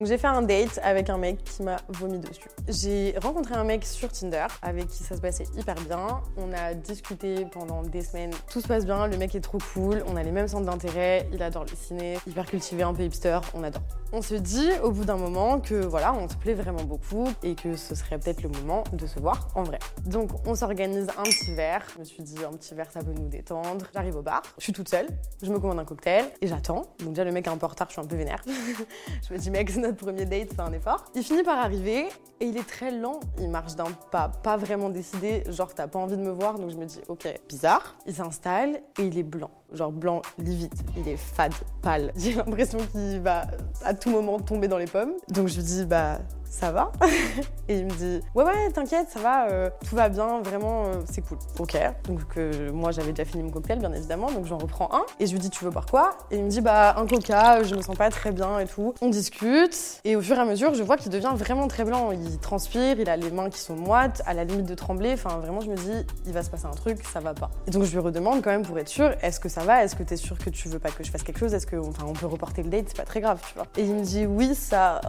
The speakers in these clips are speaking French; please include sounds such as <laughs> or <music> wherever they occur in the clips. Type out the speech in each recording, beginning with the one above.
J'ai fait un date avec un mec qui m'a vomi dessus. J'ai rencontré un mec sur Tinder avec qui ça se passait hyper bien. On a discuté pendant des semaines. Tout se passe bien, le mec est trop cool, on a les mêmes centres d'intérêt, il adore le ciné, hyper cultivé, un peu hipster, on adore. On se dit au bout d'un moment que voilà, on se plaît vraiment beaucoup et que ce serait peut-être le moment de se voir en vrai. Donc on s'organise un petit verre. Je me suis dit un petit verre ça peut nous détendre. J'arrive au bar, je suis toute seule, je me commande un cocktail et j'attends. Donc déjà le mec est un peu en retard, je suis un peu vénère. <laughs> je me dis mec, notre premier date, c'est un effort. Il finit par arriver et il est très lent. Il marche d'un pas, pas vraiment décidé, genre t'as pas envie de me voir, donc je me dis ok, bizarre. Il s'installe et il est blanc, genre blanc livide. Il est fade, pâle. <laughs> J'ai l'impression qu'il va à tout moment tomber dans les pommes. Donc je lui dis bah ça va <laughs> Et il me dit ouais ouais t'inquiète ça va, euh, tout va bien, vraiment euh, c'est cool. Ok, donc euh, moi j'avais déjà fini mon cocktail bien évidemment, donc j'en reprends un. Et je lui dis tu veux boire quoi? Et il me dit bah un coca, je me sens pas très bien et tout. On discute. Et au fur et à mesure je vois qu'il devient vraiment très blanc, il transpire, il a les mains qui sont moites, à la limite de trembler, enfin vraiment je me dis il va se passer un truc, ça va pas. Et donc je lui redemande quand même pour être sûr, est-ce que ça va? Est-ce que t'es sûr que tu veux pas que je fasse quelque chose? Est-ce que enfin, on peut reporter le date? C'est pas très grave, tu vois. Et il me dit oui ça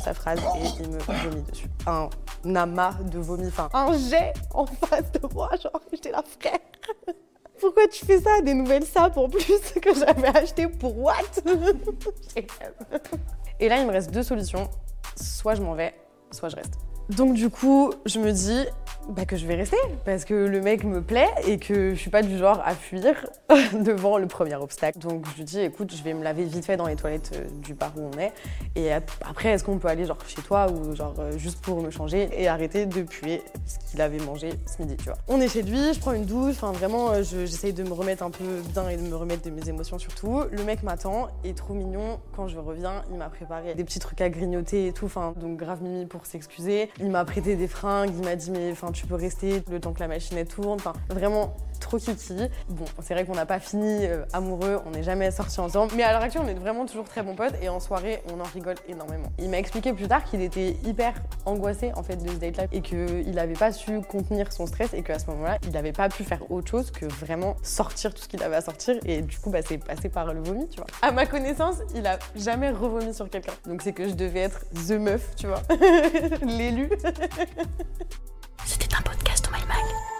sa phrase et il me vomit dessus. Un amas de vomi, enfin un jet en face de moi, genre j'étais la frère. <laughs> Pourquoi tu fais ça Des nouvelles sapes en plus <laughs> que j'avais acheté pour what? <laughs> Et là, il me reste deux solutions. Soit je m'en vais, soit je reste. Donc du coup, je me dis bah, que je vais rester parce que le mec me plaît et que je suis pas du genre à fuir <laughs> devant le premier obstacle. Donc je lui dis écoute, je vais me laver vite fait dans les toilettes euh, du bar où on est et après est-ce qu'on peut aller genre chez toi ou genre euh, juste pour me changer et arrêter de puer ce qu'il avait mangé ce midi, tu vois. On est chez lui, je prends une douche, enfin vraiment euh, j'essaye de me remettre un peu bien et de me remettre de mes émotions surtout. Le mec m'attend et trop mignon, quand je reviens, il m'a préparé des petits trucs à grignoter et tout, enfin donc grave mimi pour s'excuser. Il m'a prêté des fringues, il m'a dit mais enfin tu peux rester le temps que la machine tourne. Enfin, vraiment trop kiki. Bon, c'est vrai qu'on n'a pas fini euh, amoureux, on n'est jamais sortis ensemble, mais à l'heure actuelle, on est vraiment toujours très bons potes et en soirée, on en rigole énormément. Il m'a expliqué plus tard qu'il était hyper angoissé en fait de ce date-là et qu'il n'avait pas su contenir son stress et qu'à ce moment-là, il n'avait pas pu faire autre chose que vraiment sortir tout ce qu'il avait à sortir et du coup, bah, c'est passé par le vomi, tu vois. À ma connaissance, il a jamais revomi sur quelqu'un. Donc c'est que je devais être the meuf, tu vois, <laughs> l'élu. <laughs> back.